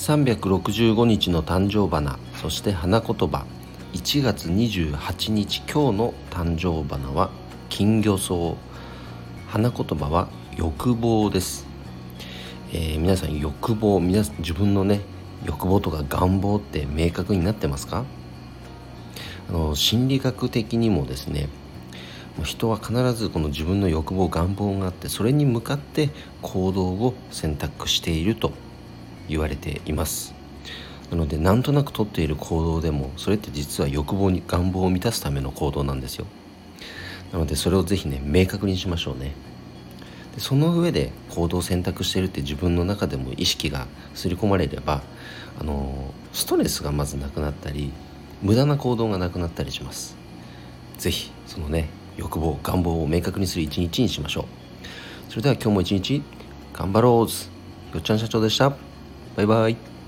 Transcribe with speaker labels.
Speaker 1: 365日の誕生花そして花言葉。1月28日今日の誕生花は金魚草。花言葉は欲望です、えー、皆さん欲望皆さん自分のね欲望とか願望って明確になってますか？あの心理学的にもですね人は必ずこの自分の欲望願望があってそれに向かって行動を選択していると。言われています。なのでなんとなくとっている行動でもそれって実は欲望に願望を満たすための行動なんですよ。なのでそれをぜひね明確にしましょうね。でその上で行動を選択してるって自分の中でも意識が刷り込まれればあのストレスがまずなくなったり無駄な行動がなくなったりします。是非そのね欲望願望を明確にする一日にしましょう。それでは今日も一日頑張ろうよっちゃん社長でした。バイバイ。